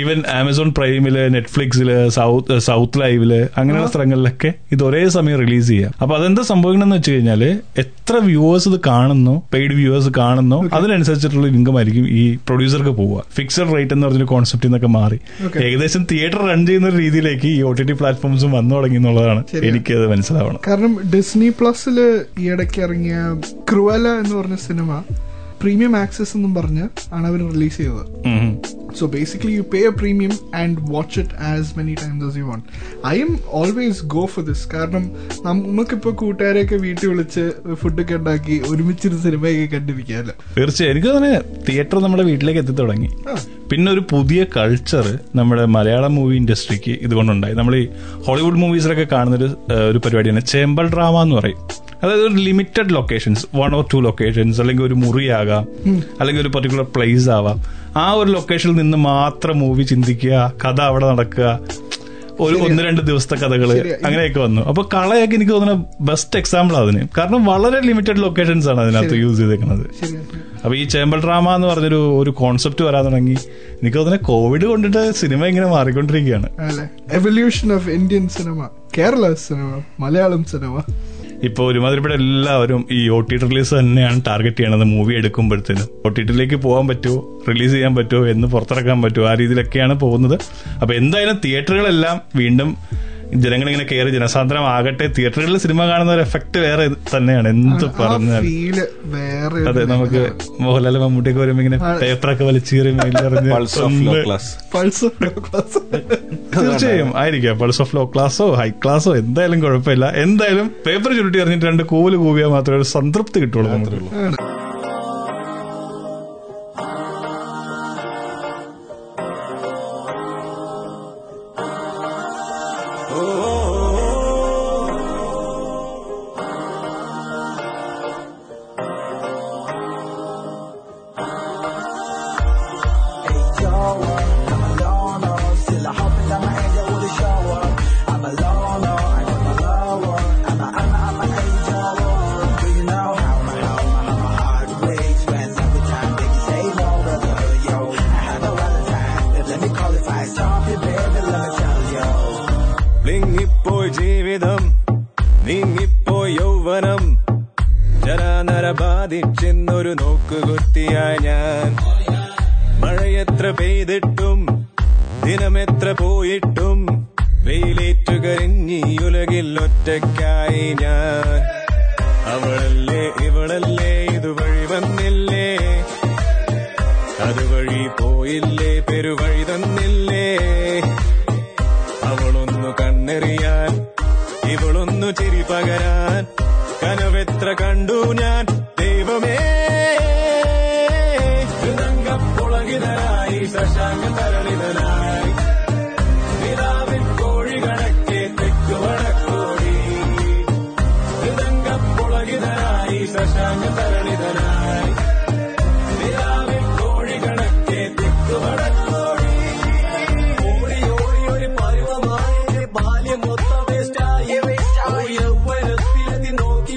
ഈവൻ ആമസോൺ പ്രൈമിൽ നെറ്റ്ഫ്ലിക്സിൽ സൗത്ത് സൗത്ത് ലൈവിൽ അങ്ങനെയുള്ള സ്ഥലങ്ങളിലൊക്കെ ഇത് ഒരേ സമയം റിലീസ് ചെയ്യാം. അപ്പൊ അതെന്താ സംഭവിക്കണമെന്ന് വെച്ച് കഴിഞ്ഞാൽ എത്ര വ്യൂവേഴ്സ് ഇത് കാണുന്നു പെയ്ഡ് വ്യൂവേഴ്സ് കാണുന്നു അതിനനുസരിച്ചിട്ടുള്ള ഇൻകം ആയിരിക്കും ഈ പ്രൊഡ്യൂസർക്ക് പോവുക. ഫിക്സഡ് റേറ്റ് എന്ന് പറഞ്ഞൊരു കോൺസെപ്റ്റിൽ നിന്നൊക്കെ മാറി. ഏകദേശം തിയേറ്റർ റൺ ചെയ്യുന്ന രീതിയിലേക്ക് ഈ ഒ ടി ടി പ്ലാറ്റ്ഫോംസും വന്നു തുടങ്ങി എന്നുള്ളതാണ്. എനിക്കത് മനസ്സിലാവണം കാരണം ഡിസ്നി പ്ലസിൽ ഈ ഇടയ്ക്ക് ഇറങ്ങിയ ക്രുവല എന്ന് പറഞ്ഞ സിനിമ പ്രീമിയം ആക്സസ് എന്നും പറഞ്ഞ് ആണ് അവർ റിലീസ് ചെയ്തത്. So basically you pay a premium and watch it as many many times you want I'm always go for this. കാരണം നമുക്കിപ്പോ കൂട്ടുകാരെയൊക്കെ വീട്ടിൽ വിളിച്ച് ഫുഡൊക്കെ ഉണ്ടാക്കി ഒരുമിച്ചൊരു സിനിമയൊക്കെ കണ്ടിരിക്കാമല്ലോ തീർച്ചയായും. എനിക്ക് തന്നെ തിയേറ്റർ നമ്മുടെ വീട്ടിലേക്ക് എത്തി തുടങ്ങി. പിന്നെ ഒരു പുതിയ കൾച്ചർ നമ്മുടെ മലയാളം മൂവി ഇൻഡസ്ട്രിക്ക് ഇതുകൊണ്ടുണ്ടായി. നമ്മൾ ഈ ഹോളിവുഡ് മൂവീസിലൊക്കെ കാണുന്നൊരു ഒരു പരിപാടിയാണ്. ചേമ്പൽ ഡ്രാമ എന്ന് പറയും. അതായത് ഒരു limited locations one or two locations അല്ലെങ്കിൽ ഒരു മുറിയാകാം അല്ലെങ്കിൽ ഒരു പർട്ടിക്കുലർ പ്ലേസ് ആവാം. ആ ഒരു ലൊക്കേഷനിൽ നിന്ന് മാത്രം മൂവി ചിന്തിക്കുക കഥ അവിടെ നടക്കുക ഒരു ഒന്ന് രണ്ട് ദിവസത്തെ കഥകൾ. അങ്ങനെയൊക്കെ വന്നു. അപ്പൊ കളയൊക്കെ എനിക്ക് തോന്നുന്ന ബെസ്റ്റ് എക്സാമ്പിൾ അതിന്. കാരണം വളരെ ലിമിറ്റഡ് ലൊക്കേഷൻസ് ആണ് അതിനകത്ത് യൂസ് ചെയ്തേക്കുന്നത്. അപ്പൊ ഈ ചേമ്പൽ ഡ്രാമ എന്ന് പറഞ്ഞൊരു ഒരു കോൺസെപ്റ്റ് വരാൻ തുടങ്ങി. എനിക്ക് തോന്നുന്ന കോവിഡ് കൊണ്ടിട്ട് സിനിമ ഇങ്ങനെ മാറിക്കൊണ്ടിരിക്കുകയാണ്. Evolution of Indian cinema Kerala cinema Malayalam cinema ഇപ്പൊ ഒരുമാതിരിപ്പെട്ട എല്ലാവരും ഈ ഒ ടി റിലീസ് തന്നെയാണ് ടാർഗറ്റ് ചെയ്യണത്. മൂവി എടുക്കുമ്പോഴത്തേനും. ഒ ടി ടിയിലേക്ക് പോകാൻ പറ്റുമോ റിലീസ് ചെയ്യാൻ പറ്റുമോ എന്ന് പുറത്തിറക്കാൻ പറ്റുമോ ആ രീതിയിലൊക്കെയാണ് പോകുന്നത്. അപ്പൊ എന്തായാലും തിയേറ്ററുകളെല്ലാം വീണ്ടും ജനങ്ങളിങ്ങനെ കയറി ജനസാന്ദ്രമാകട്ടെ തിയേറ്ററുകളിൽ സിനിമ കാണുന്ന ഒരു എഫക്ട് വേറെ തന്നെയാണ്. എന്ത് പറഞ്ഞാൽ അതെ നമുക്ക് മോഹൻലാൽ മമ്മൂട്ടിയൊക്കെ വരുമ്പോ ഇങ്ങനെ. പേപ്പറൊക്കെ വലിച്ചീറി pulse of low class pulse of low class തീർച്ചയായും ആയിരിക്കാം. പൾസ് ഓഫ് ലോ ക്ലാസ്സോ ഹൈ ക്ലാസ്സോ എന്തായാലും കുഴപ്പമില്ല. എന്തായാലും പേപ്പർ ചുരുട്ടി എറിഞ്ഞിട്ട് രണ്ട് കൂൽ കൂവിയാൽ മാത്രമേ ഒരു സംതൃപ്തി കിട്ടുള്ളൂ നമുക്ക്.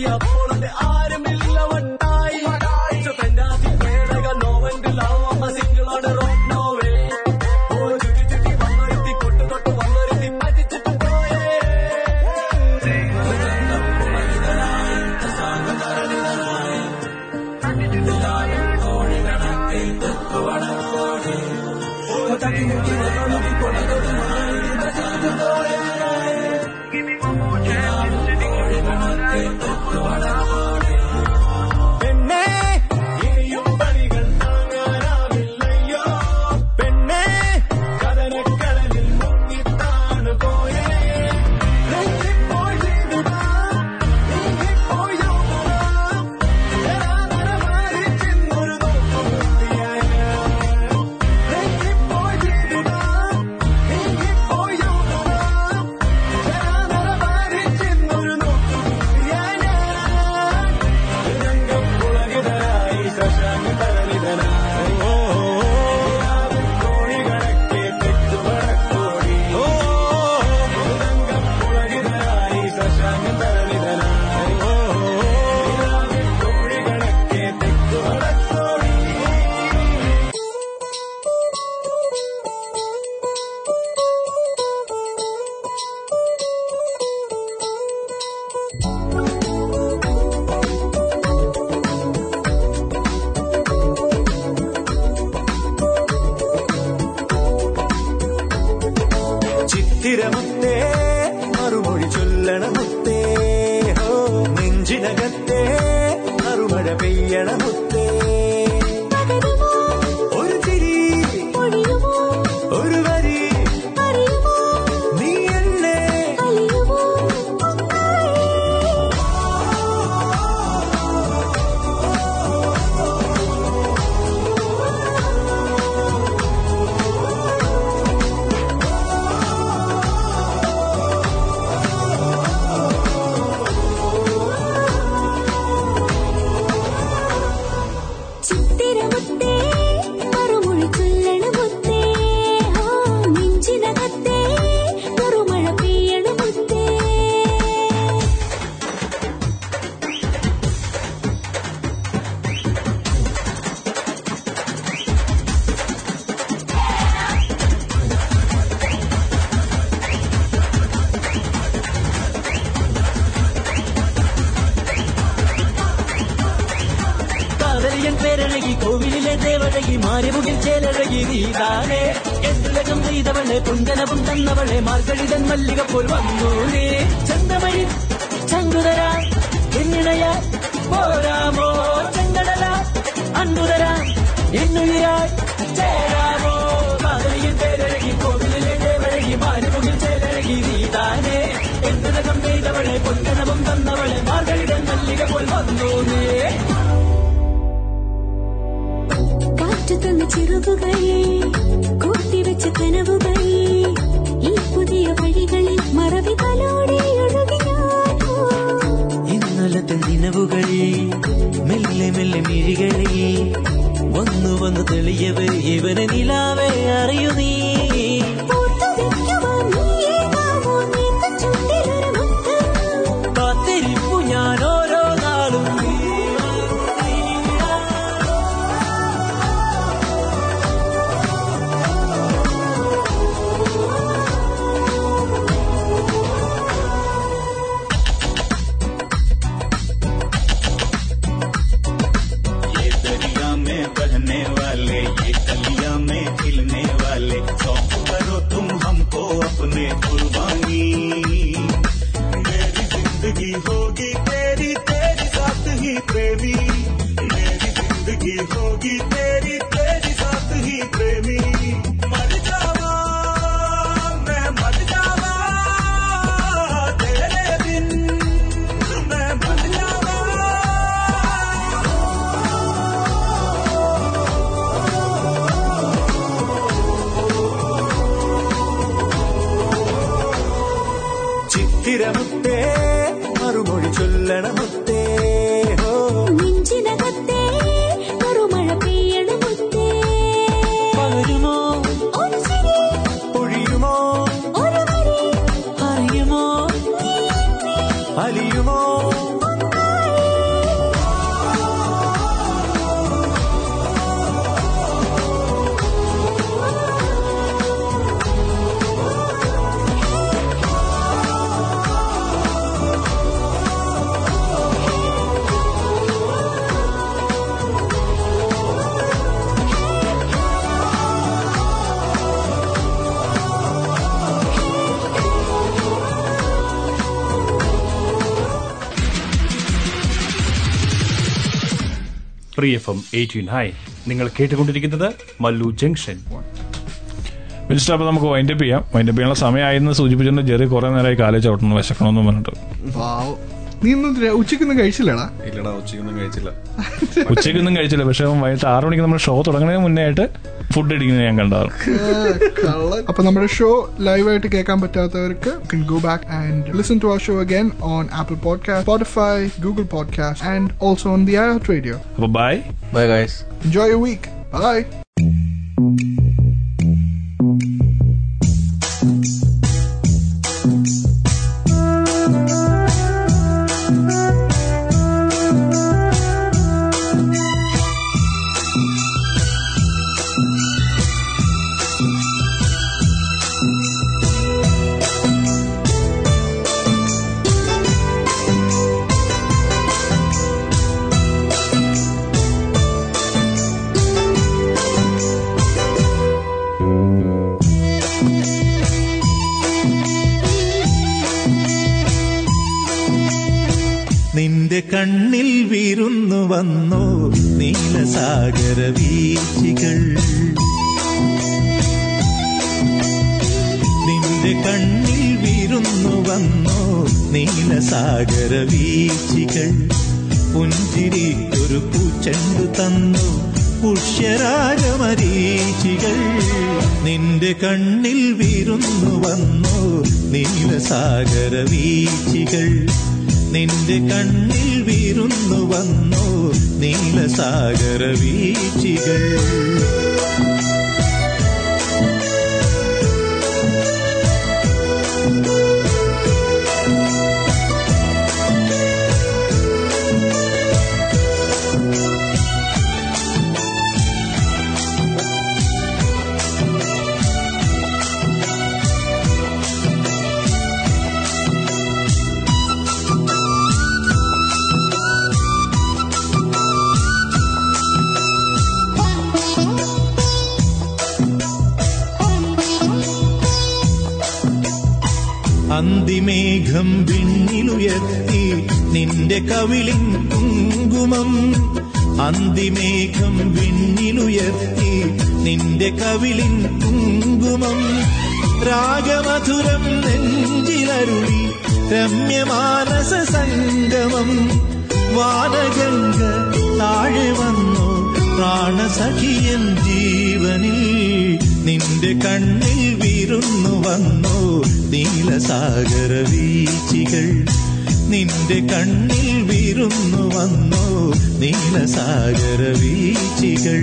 നോക്കി അപ്പോൾ അത് ആരുമില്ല free F M eighteen hi. നിങ്ങൾ കേട്ടുകൊണ്ടിരിക്കുന്നത് മല്ലു ജംഗ്ഷൻ. മിനിസ്റ്റർ അപ്പൊ നമുക്ക് വൈൻഡപ്പ് ചെയ്യാം. വൈൻഡപ്പ് ചെയ്യാനുള്ള സമയമായിരുന്നു സൂചിപ്പിച്ചിട്ടുണ്ട് ജെറി കുറെ നേരമായി കാലേ ചവിട്ടണം വിശക്കണമെന്ന് പറഞ്ഞിട്ട്. നീ ഉച്ചക്കൊന്നും കഴിച്ചില്ലടാ? ഇല്ലടാ ഉച്ചക്കൊന്നും കഴിച്ചില്ല. ഉച്ചക്കൊന്നും കഴിച്ചില്ല. പക്ഷെ അവൻ വൈകിട്ട് ആറു മണിക്ക് നമ്മുടെ ഷോ തുടങ്ങുന്നതിന് മുന്നേ ആയിട്ട് ഫുഡ് അടിക്കുന്നത് ഞാൻ കണ്ടാറ് കള്ളൻ. അപ്പൊ നമ്മുടെ ഷോ ലൈവ് ആയിട്ട് കേൾക്കാൻ പറ്റാത്തവർക്ക് go back and listen to our show again on Apple Podcast Spotify Google Podcast and also on the radio അപ്പൊ bye bye guys enjoy you week bye നീലസാഗര വീച്ചികൾ നിന്റെ കണ്ണിൽ വീരുന്നു വന്നോ നീലസാഗര പുഞ്ചിരി പുഞ്ചിരിക്കൊരു പൂച്ചണ്ട് തന്നു പുഷ്യരാഗമരീചികൾ നിന്റെ കണ്ണിൽ വീരുന്നു വന്നോ നീലസാഗര വീച്ചികൾ നിന്റെ കണ്ണിൽ വീരുന്നു വന്നോ നീലസാഗര വീച്ചികൾ അന്തിമേഘം വിണ്ണിലുയർത്തി നിന്റെ കവിളിൻ കുങ്കുമം. രാഗമധുരം നെഞ്ചിലരുളി രമ്യമാനസ സംഗമം. വാനഗംഗ താഴെ വന്നു പ്രാണസഖിയൻ ജീവനിൽ നിന്റെ കണ്ണിൽ വിരുന്നു വന്നു നീലസാഗര വീച്ചികൾ നിന്റെ കണ്ണിൽ വീരുന്നു വന്നു നീലസാഗര വീച്ചികൾ.